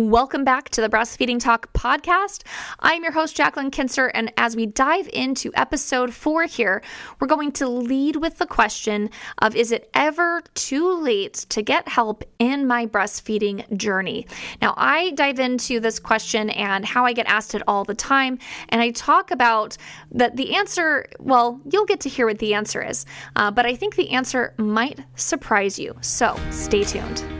Welcome back to the Breastfeeding Talk podcast. I'm your host, Jacqueline Kincer, and as we dive into episode four here, we're going to lead with the question of Is it ever too late to get help in my breastfeeding journey? Now, I dive into this question and how I get asked it all the time, and I talk about that the answer, well, you'll get to hear what the answer is, uh, but I think the answer might surprise you. So stay tuned.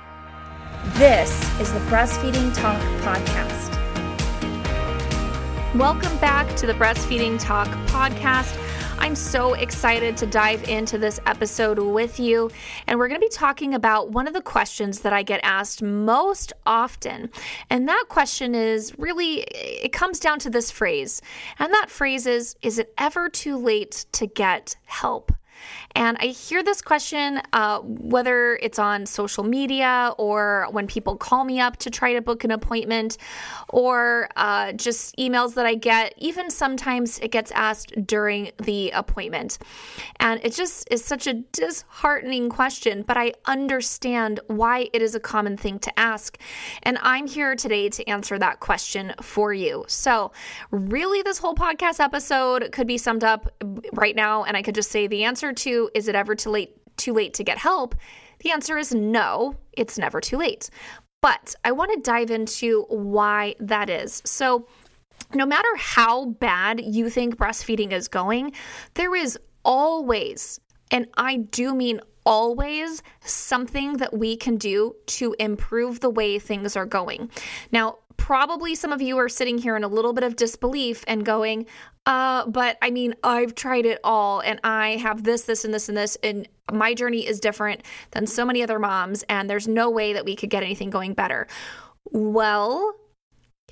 This is the Breastfeeding Talk Podcast. Welcome back to the Breastfeeding Talk Podcast. I'm so excited to dive into this episode with you. And we're going to be talking about one of the questions that I get asked most often. And that question is really, it comes down to this phrase. And that phrase is Is it ever too late to get help? And I hear this question, uh, whether it's on social media or when people call me up to try to book an appointment or uh, just emails that I get. Even sometimes it gets asked during the appointment. And it just is such a disheartening question, but I understand why it is a common thing to ask. And I'm here today to answer that question for you. So, really, this whole podcast episode could be summed up right now, and I could just say the answer to is it ever too late too late to get help? The answer is no, it's never too late. But I want to dive into why that is. So, no matter how bad you think breastfeeding is going, there is always, and I do mean always, something that we can do to improve the way things are going. Now, probably some of you are sitting here in a little bit of disbelief and going, uh, but I mean, I've tried it all and I have this, this, and this, and this, and my journey is different than so many other moms, and there's no way that we could get anything going better. Well,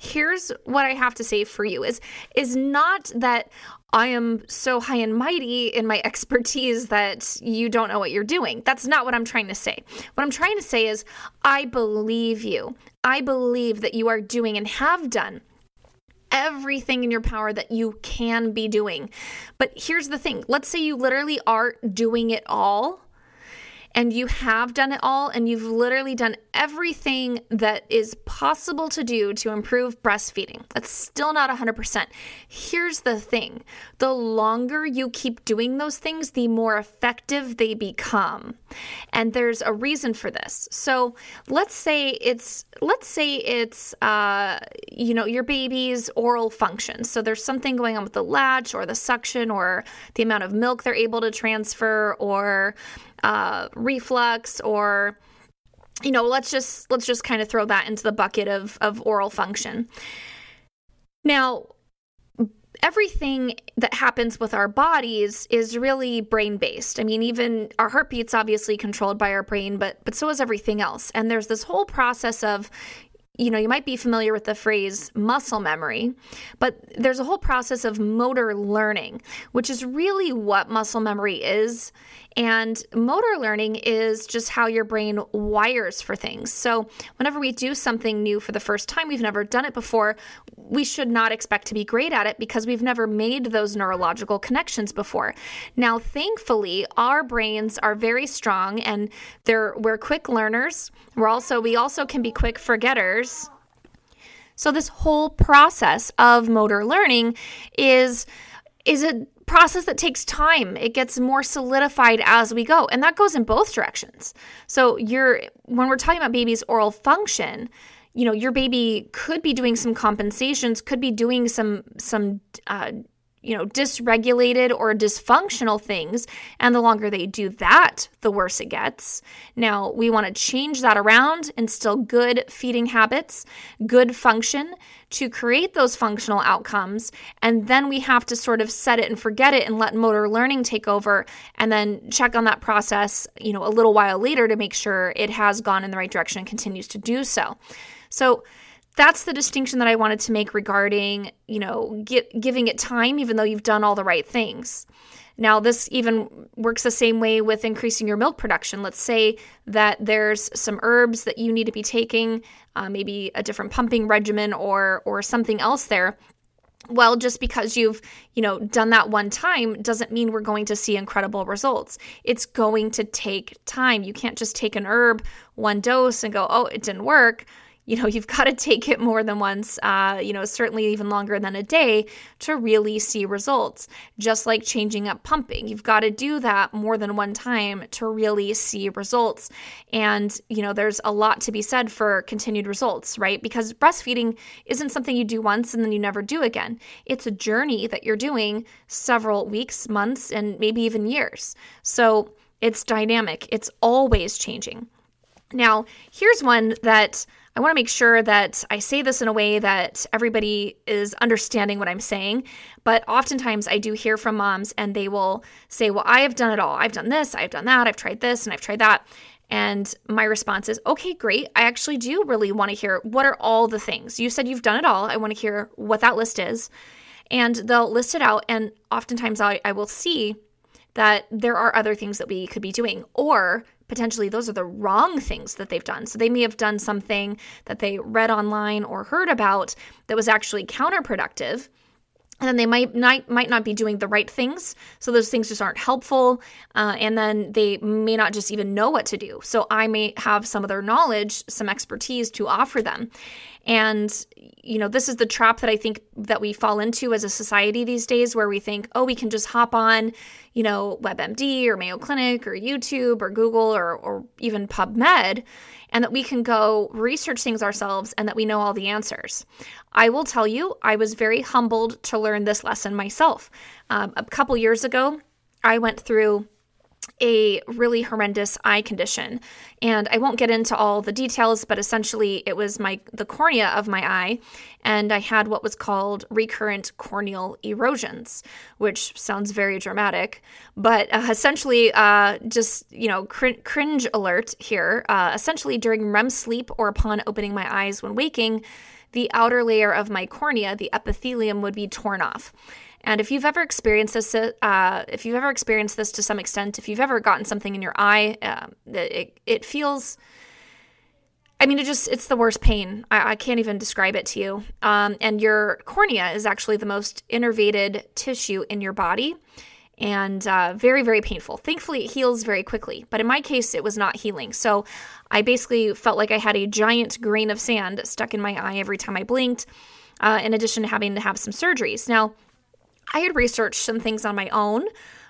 here's what I have to say for you is is not that I am so high and mighty in my expertise that you don't know what you're doing. That's not what I'm trying to say. What I'm trying to say is I believe you. I believe that you are doing and have done everything in your power that you can be doing. But here's the thing let's say you literally are doing it all and you have done it all and you've literally done everything that is possible to do to improve breastfeeding. That's still not 100%. Here's the thing the longer you keep doing those things, the more effective they become. And there's a reason for this. So let's say it's, let's say it's, uh, you know, your baby's oral function. So there's something going on with the latch or the suction or the amount of milk they're able to transfer or, uh, reflux or you know let's just let's just kind of throw that into the bucket of of oral function now everything that happens with our bodies is really brain based. I mean, even our heartbeat's obviously controlled by our brain, but but so is everything else. And there's this whole process of you know, you might be familiar with the phrase muscle memory, but there's a whole process of motor learning, which is really what muscle memory is. And motor learning is just how your brain wires for things. So, whenever we do something new for the first time, we've never done it before, we should not expect to be great at it because we've never made those neurological connections before. Now, thankfully, our brains are very strong and they're we're quick learners. We're also we also can be quick forgetters. So this whole process of motor learning is is a process that takes time. It gets more solidified as we go. And that goes in both directions. So you're when we're talking about baby's oral function, you know, your baby could be doing some compensations, could be doing some some uh, you know, dysregulated or dysfunctional things. And the longer they do that, the worse it gets. Now, we want to change that around, instill good feeding habits, good function to create those functional outcomes. And then we have to sort of set it and forget it and let motor learning take over and then check on that process, you know, a little while later to make sure it has gone in the right direction and continues to do so. So, that's the distinction that I wanted to make regarding, you know, get, giving it time, even though you've done all the right things. Now, this even works the same way with increasing your milk production. Let's say that there's some herbs that you need to be taking, uh, maybe a different pumping regimen or or something else there. Well, just because you've, you know, done that one time doesn't mean we're going to see incredible results. It's going to take time. You can't just take an herb, one dose, and go, oh, it didn't work you know, you've got to take it more than once, uh, you know, certainly even longer than a day to really see results. Just like changing up pumping, you've got to do that more than one time to really see results. And, you know, there's a lot to be said for continued results, right? Because breastfeeding isn't something you do once and then you never do again. It's a journey that you're doing several weeks, months, and maybe even years. So it's dynamic, it's always changing. Now, here's one that I want to make sure that I say this in a way that everybody is understanding what I'm saying. But oftentimes I do hear from moms and they will say, Well, I have done it all. I've done this, I've done that, I've tried this, and I've tried that. And my response is, Okay, great. I actually do really want to hear what are all the things. You said you've done it all. I want to hear what that list is. And they'll list it out. And oftentimes I, I will see that there are other things that we could be doing, or potentially those are the wrong things that they've done. So they may have done something that they read online or heard about that was actually counterproductive. And then they might not, might not be doing the right things. So those things just aren't helpful. Uh, and then they may not just even know what to do. So I may have some of their knowledge, some expertise to offer them. And, you know, this is the trap that I think that we fall into as a society these days where we think, oh, we can just hop on, you know, WebMD or Mayo Clinic or YouTube or Google or, or even PubMed, and that we can go research things ourselves and that we know all the answers. I will tell you, I was very humbled to learn this lesson myself. Um, a couple years ago, I went through a really horrendous eye condition. And i won't get into all the details but essentially it was my the cornea of my eye and i had what was called recurrent corneal erosions which sounds very dramatic. But uh, essentially uh, just you know cr- cringe alert here uh, essentially during rem sleep or upon opening my eyes when waking the outer layer of my cornea the epithelium would be torn off and if you've ever experienced this, uh, if you've ever experienced this to some extent, if you've ever gotten something in your eye, uh, it, it feels. I mean, it just, it's the worst pain. I, I can't even describe it to you. Um, and your cornea is actually the most innervated tissue in your body and uh, very, very painful. Thankfully, it heals very quickly. But in my case, it was not healing. So I basically felt like I had a giant grain of sand stuck in my eye every time I blinked, uh, in addition to having to have some surgeries. Now, I had researched some things on my own,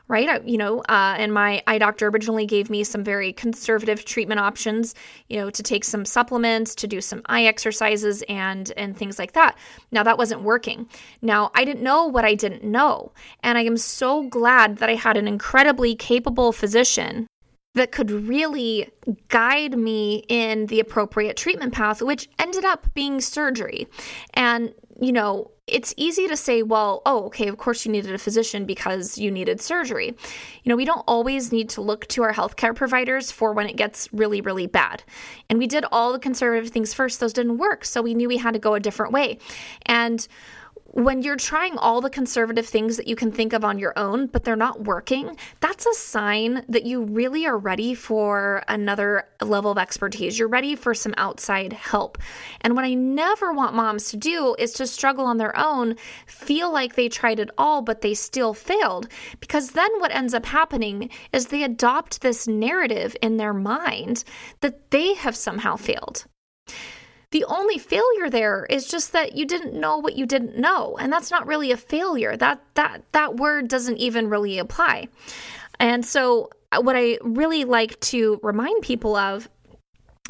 right? I, you know, uh, and my eye doctor originally gave me some very conservative treatment options, you know, to take some supplements, to do some eye exercises, and and things like that. Now that wasn't working. Now I didn't know what I didn't know, and I am so glad that I had an incredibly capable physician that could really guide me in the appropriate treatment path, which ended up being surgery. And, you know, it's easy to say, well, oh, okay, of course you needed a physician because you needed surgery. You know, we don't always need to look to our healthcare providers for when it gets really, really bad. And we did all the conservative things first, those didn't work. So we knew we had to go a different way. And when you're trying all the conservative things that you can think of on your own, but they're not working, that's a sign that you really are ready for another level of expertise. You're ready for some outside help. And what I never want moms to do is to struggle on their own, feel like they tried it all, but they still failed. Because then what ends up happening is they adopt this narrative in their mind that they have somehow failed. The only failure there is just that you didn't know what you didn't know, and that's not really a failure. That that that word doesn't even really apply. And so uh, what I really like to remind people of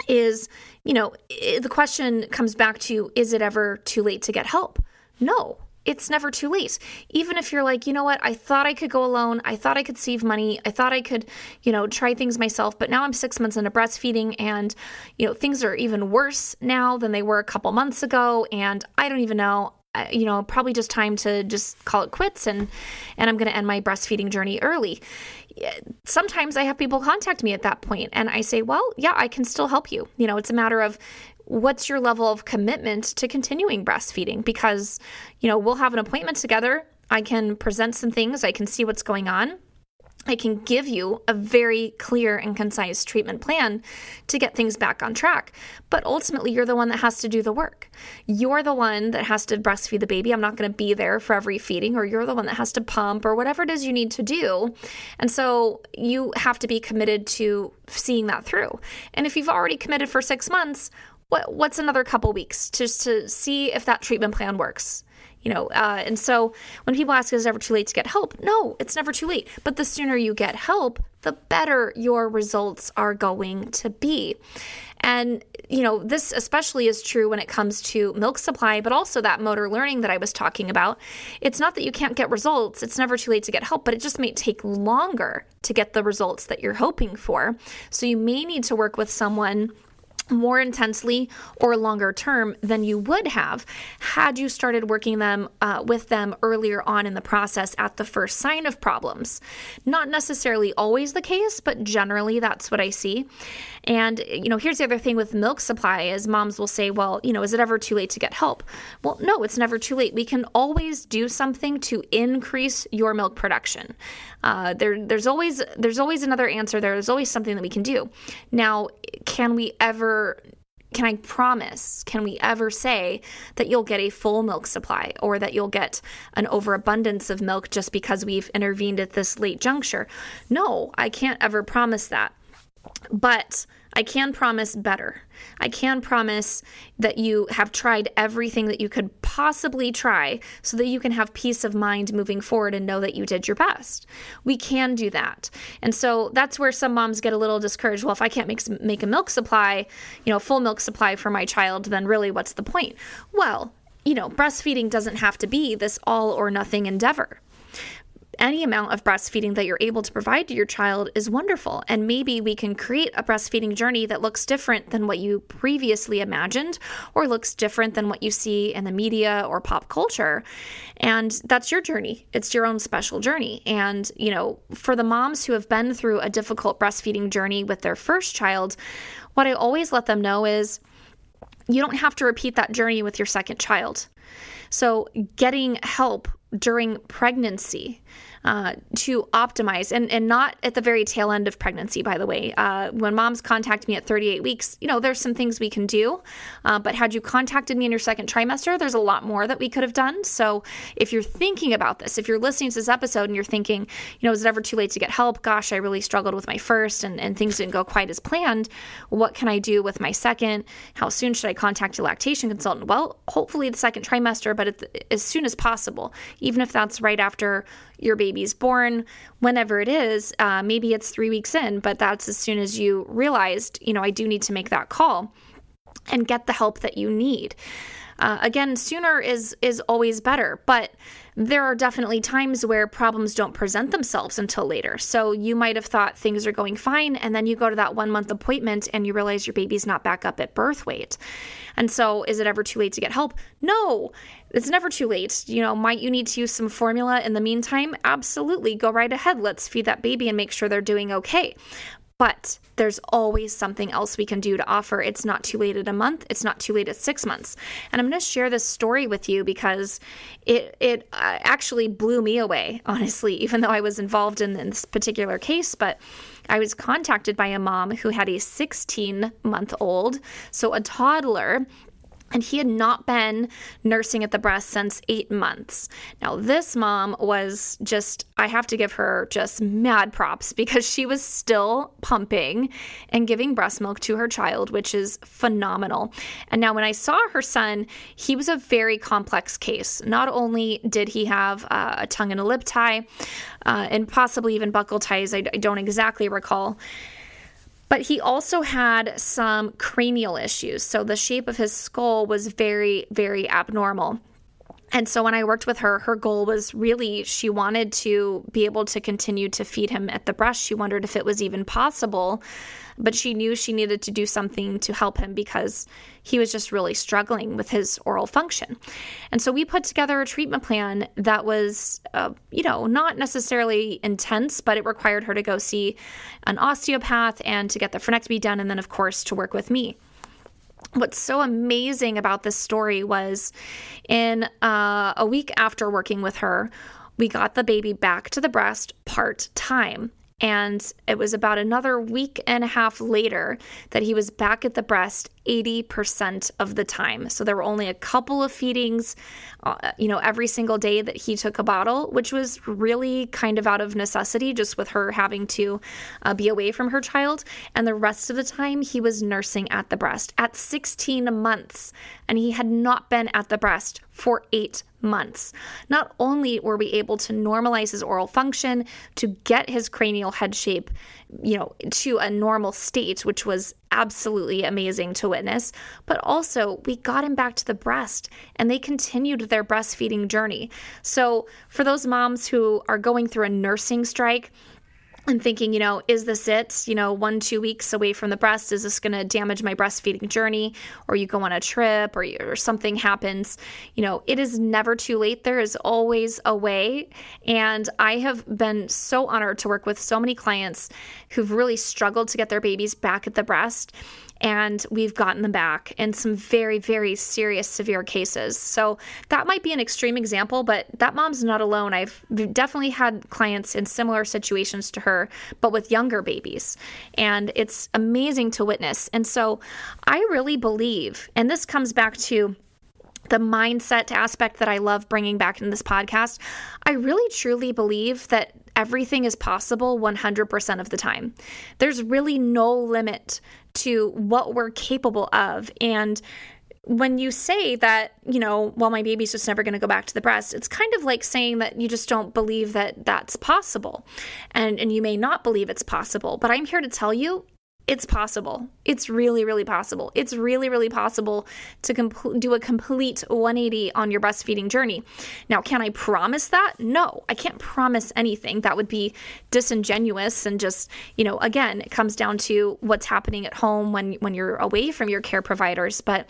is, you know, the question comes back to is it ever too late to get help? No, it's never too late. Even if you're like, you know what, I thought I could go alone. I thought I could save money. I thought I could, you know, try things myself. But now I'm six months into breastfeeding and, you know, things are even worse now than they were a couple months ago. And I don't even know. Uh, you know, probably just time to just call it quits and and I'm going to end my breastfeeding journey early. Sometimes I have people contact me at that point and I say, "Well, yeah, I can still help you." You know, it's a matter of what's your level of commitment to continuing breastfeeding? Because, you know, we'll have an appointment together. I can present some things, I can see what's going on. I can give you a very clear and concise treatment plan to get things back on track. But ultimately, you're the one that has to do the work. You're the one that has to breastfeed the baby. I'm not going to be there for every feeding, or you're the one that has to pump, or whatever it is you need to do. And so you have to be committed to seeing that through. And if you've already committed for six months, what, what's another couple weeks just to see if that treatment plan works? you know uh, and so when people ask is it ever too late to get help? No it's never too late. But the sooner you get help the better your results are going to be. And you know this especially is true when it comes to milk supply but also that motor learning that i was talking about. It's not that you can't get results it's never too late to get help but it just may take longer to get the results that you're hoping for. So you may need to work with someone more intensely or longer term than you would have had you started working them uh, with them earlier on in the process at the first sign of problems. Not necessarily always the case but generally that's what i see. And you know here's the other thing with milk supply is moms will say well you know is it ever too late to get help? Well no it's never too late. We can always do something to increase your milk production. Uh, there, there's always there's always another answer there. There's always something that we can do. Now can we ever can I promise, can we ever say that you'll get a full milk supply or that you'll get an overabundance of milk just because we've intervened at this late juncture? No, I can't ever promise that. But I can promise better. I can promise that you have tried everything that you could possibly try so that you can have peace of mind moving forward and know that you did your best. We can do that. And so that's where some moms get a little discouraged. Well, if I can't make make a milk supply, you know, full milk supply for my child, then really what's the point? Well, you know, breastfeeding doesn't have to be this all or nothing endeavor any amount of breastfeeding that you're able to provide to your child is wonderful. And maybe we can create a breastfeeding journey that looks different than what you previously imagined or looks different than what you see in the media or pop culture. And that's your journey. It's your own special journey. And, you know, for the moms who have been through a difficult breastfeeding journey with their first child, what I always let them know is you don't have to repeat that journey with your second child. So, getting help during pregnancy uh, to optimize and, and not at the very tail end of pregnancy, by the way. Uh, when moms contact me at 38 weeks, you know, there's some things we can do. Uh, but had you contacted me in your second trimester, there's a lot more that we could have done. So if you're thinking about this, if you're listening to this episode and you're thinking, you know, is it ever too late to get help? Gosh, I really struggled with my first and, and things didn't go quite as planned. What can I do with my second? How soon should I contact a lactation consultant? Well, hopefully the second trimester, but as soon as possible, even if that's right after your baby's born, whenever it is. Uh, maybe it's three weeks in, but that's as soon as you realized, you know, I do need to make that call and get the help that you need. Uh, again, sooner is is always better, but there are definitely times where problems don't present themselves until later. So you might have thought things are going fine, and then you go to that one month appointment and you realize your baby's not back up at birth weight. And so, is it ever too late to get help? No, it's never too late. You know, might you need to use some formula in the meantime? Absolutely. Go right ahead. Let's feed that baby and make sure they're doing okay. But there's always something else we can do to offer. It's not too late at a month. It's not too late at six months. And I'm going to share this story with you because it it uh, actually blew me away, honestly. Even though I was involved in this particular case, but I was contacted by a mom who had a 16 month old, so a toddler and he had not been nursing at the breast since eight months. Now, this mom was just, I have to give her just mad props because she was still pumping and giving breast milk to her child, which is phenomenal. And now, when I saw her son, he was a very complex case. Not only did he have uh, a tongue and a lip tie, uh, and possibly even buccal ties, I, I don't exactly recall. But he also had some cranial issues. So the shape of his skull was very, very abnormal. And so when I worked with her, her goal was really she wanted to be able to continue to feed him at the breast. She wondered if it was even possible but she knew she needed to do something to help him because he was just really struggling with his oral function. And so we put together a treatment plan that was, uh, you know, not necessarily intense, but it required her to go see an osteopath and to get the frenectomy done, and then, of course, to work with me. what's so amazing about this story was in uh, a week after working with her, we got the baby back to the breast part time. And it was about another week and a half later that he was back at the breast 80% of the time. So there were only a couple of feedings, uh, you know, every single day that he took a bottle, which was really kind of out of necessity, just with her having to uh, be away from her child. And the rest of the time, he was nursing at the breast at 16 months. And he had not been at the breast for eight months. Not only were we able to normalize his oral function, to get his cranial head shape, you know, to a normal state, which was absolutely amazing to witness, but also we got him back to the breast and they continued their breastfeeding journey. So, for those moms who are going through a nursing strike, and thinking, you know, is this it? You know, one, two weeks away from the breast, is this going to damage my breastfeeding journey? Or you go on a trip or, you, or something happens. You know, it is never too late. There is always a way. And I have been so honored to work with so many clients who've really struggled to get their babies back at the breast and we've gotten them back in some very, very serious, severe cases. So that might be an extreme example, but that mom's not alone. I've definitely had clients in similar situations to her, but with younger babies. And it's amazing to witness. And so I really believe, and this comes back to the mindset aspect that I love bringing back in this podcast, I really truly believe that everything is possible 100% of the time. There's really no limit to what we're capable of. And when you say that, you know, well, my baby's just never going to go back to the breast, it's kind of like saying that you just don't believe that that's possible. And, and you may not believe it's possible. But I'm here to tell you it's possible. It's really, really possible. It's really, really possible to do a complete 180 on your breastfeeding journey. Now, can I promise that? No, I can't promise anything. That would be disingenuous and just, you know, again, it comes down to what's happening at home when when you're away from your care providers, but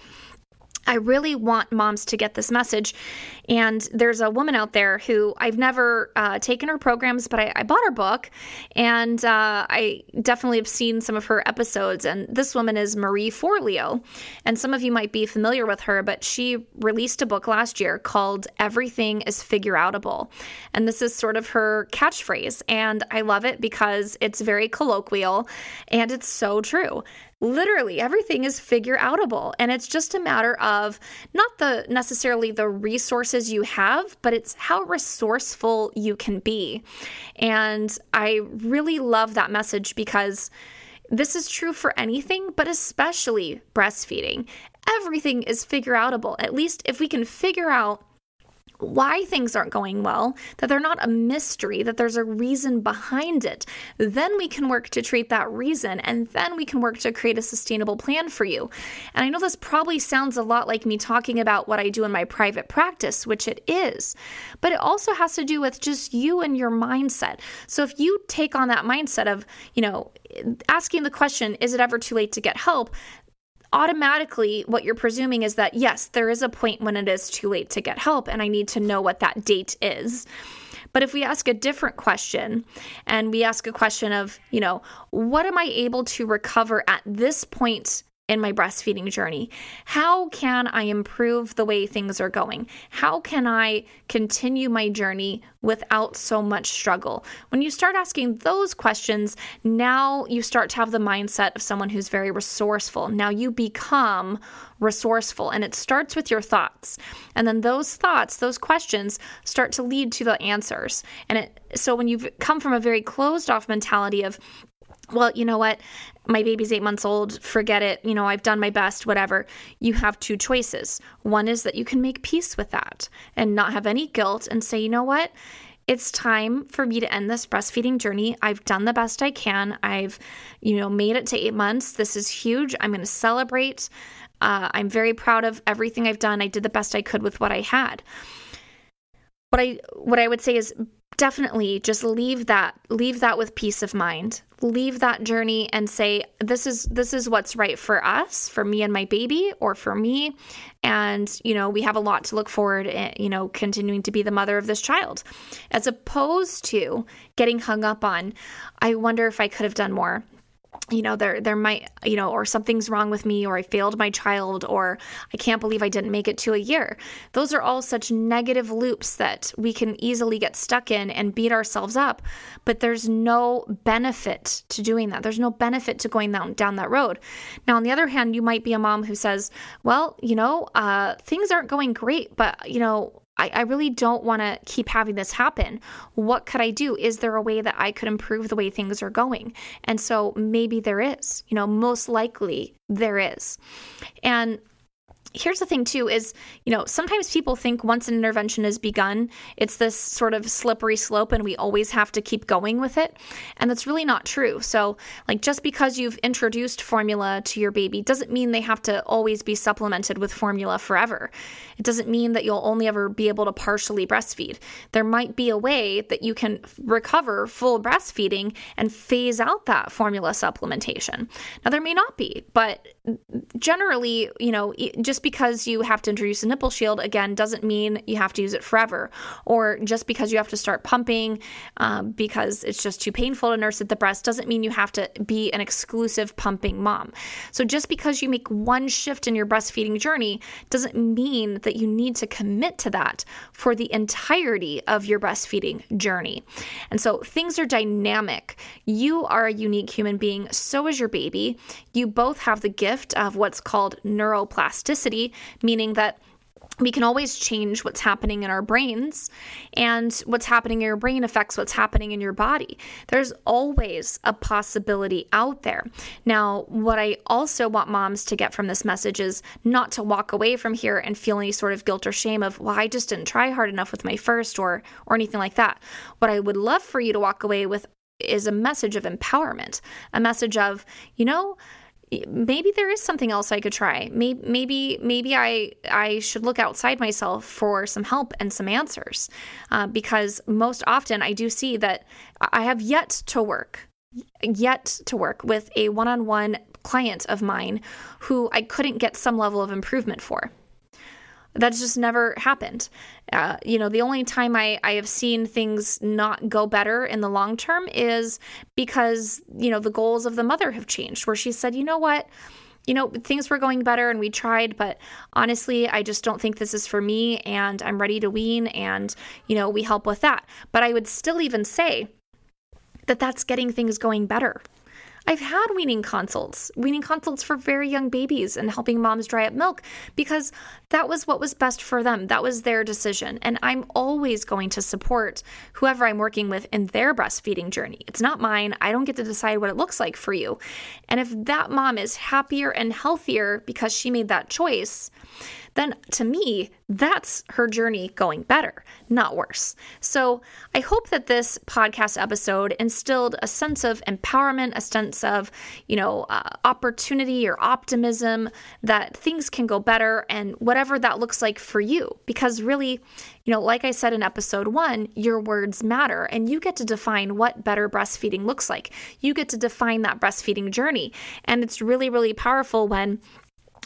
I really want moms to get this message. And there's a woman out there who I've never uh, taken her programs, but I, I, bought her book and uh, I definitely have seen some of her episodes. And this woman is Marie Forleo. And some of you might be familiar with her, but she released a book last year called Everything is Figure Outable. And this is sort of her catchphrase. And I love it because it's very colloquial and it's so true literally everything is figure outable. And it's just a matter of not the necessarily the resources you have but it's how resourceful you can be. And i really love that message because this is true for anything but especially breastfeeding. Everything is figure outable. At least if we can figure out why things aren't going well, that they're not a mystery, that there's a reason behind it. Then we can work to treat that reason and then we can work to create a sustainable plan for you. And I know this probably sounds a lot like me talking about what I do in my private practice, which it is, but it also has to do with just you and your mindset. So if you take on that mindset of, you know, asking the question, is it ever too late to get help? Automatically what you're presuming is that yes, there is a point when it is too late to get help, and I need to know what that date is. But if we ask a different question and we ask a question of, you know, what am I able to recover at this point in my breastfeeding journey? How can I improve the way things are going? How can I continue my journey without so much struggle? When you start asking those questions, now you start to have the mindset of someone who's very resourceful. Now you become resourceful and it starts with your thoughts. And then those thoughts, those questions start to lead to the answers. And it so when you've come from a very closed off mentality of well, you know what? My baby's eight months old. Forget it. You know, I've done my best, whatever. You have two choices. One is that you can make peace with that and not have any guilt and say, you know what? It's time for me to end this breastfeeding journey. I've done the best I can. I've, you know, made it to eight months. This is huge. I'm going to celebrate. Uh, I'm very proud of everything I've done. I did the best I could with what I had. What I what I would say is definitely just leave that leave that with peace of mind. Leave that journey and say this is this is what's right for us for me and my baby or for me. And you know we have a lot to look forward eh, you know continuing to be the mother of this child. As opposed to getting hung up on i wonder if i could have done more you know there there might you know or something's wrong with me or i failed my child or i can't believe i didn't make it to a year. Those are all such negative loops that we can easily get stuck in and beat ourselves up but there's no benefit to doing that. There's no benefit to going down down that road. Now on the other hand you might be a mom who says well you know uh, things aren't going great but you know I, I really don't want to keep having this happen. What could I do? Is there a way that I could improve the way things are going? And so maybe there is, you know, most likely there is. And here's the thing too is you know sometimes people think once an intervention is begun it's this sort of slippery slope and we always have to keep going with it. And that's really not true. So like just because you've introduced formula to your baby doesn't mean they have to always be supplemented with formula forever. It doesn't mean that you'll only ever be able to partially breastfeed. There might be a way that you can recover full breastfeeding and phase out that formula supplementation. Now there may not be but generally you know just just because you have to introduce a nipple shield again doesn't mean you have to use it forever. Or just because you have to start pumping um, because it's just too painful to nurse at the breast doesn't mean you have to be an exclusive pumping mom. So just because you make one shift in your breastfeeding journey doesn't mean that you need to commit to that for the entirety of your breastfeeding journey. And so things are dynamic. You are a unique human being. So is your baby. You both have the gift of what's called neuroplasticity meaning that we can always change what's happening in our brains, and what's happening in your brain affects what's happening in your body. There's always a possibility out there. Now, what I also want moms to get from this message is not to walk away from here and feel any sort of guilt or shame of, well, I just didn't try hard enough with my first or or anything like that. What I would love for you to walk away with is a message of empowerment, a message of, you know, maybe there is something else I could try. Maybe maybe I I should look outside myself for some help and some answers, uh, because most often I do see that I have yet to work, yet to work with a one-on-one client of mine who I couldn't get some level of improvement for. That's just never happened. Uh, you know, the only time I, I have seen things not go better in the long term is because, you know, the goals of the mother have changed, where she said, you know what? You know, things were going better and we tried, but honestly, I just don't think this is for me and I'm ready to wean and, you know, we help with that. But I would still even say that that's getting things going better. I've had weaning consults, weaning consults for very young babies and helping moms dry up milk because that was what was best for them. That was their decision. And I'm always going to support whoever I'm working with in their breastfeeding journey. It's not mine. I don't get to decide what it looks like for you. And if that mom is happier and healthier because she made that choice, then to me, that's her journey going better, not worse. So I hope that this podcast episode instilled a sense of empowerment, a sense of, you know, uh, opportunity or optimism that things can go better and whatever that looks like for you. Because really, you know, like I said in episode one, your words matter and you get to define what better breastfeeding looks like. You get to define that breastfeeding journey. And it's really, really powerful when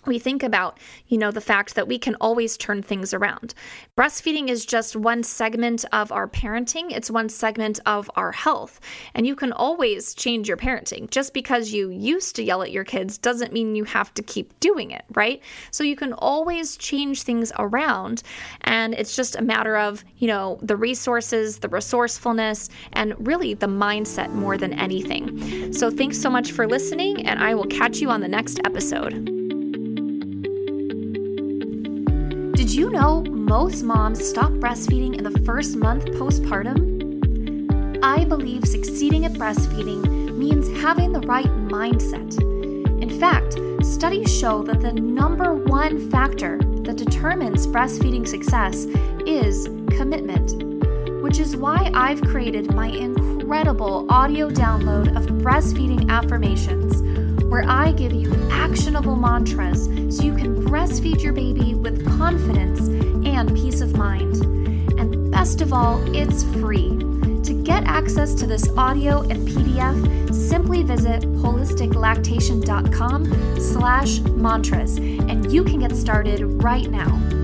we think about, you know, the fact that we can always turn things around. Breastfeeding is just one segment of our parenting, it's one segment of our health. And you can always change your parenting. Just because you used to yell at your kids doesn't mean you have to keep doing it, right? So you can always change things around. And it's just a matter of, you know, the resources, the resourcefulness, and really the mindset more than anything. So thanks so much for listening, and I will catch you on the next episode. Did you know most moms stop breastfeeding in the first month postpartum? I believe succeeding at breastfeeding means having the right mindset. In fact, studies show that the number one factor that determines breastfeeding success is commitment, which is why I've created my incredible audio download of breastfeeding affirmations where I give you actionable mantras so you can breastfeed your baby with confidence and peace of mind. And best of all, it's free. To get access to this audio and PDF, simply visit holisticlactation.com slash mantras and you can get started right now.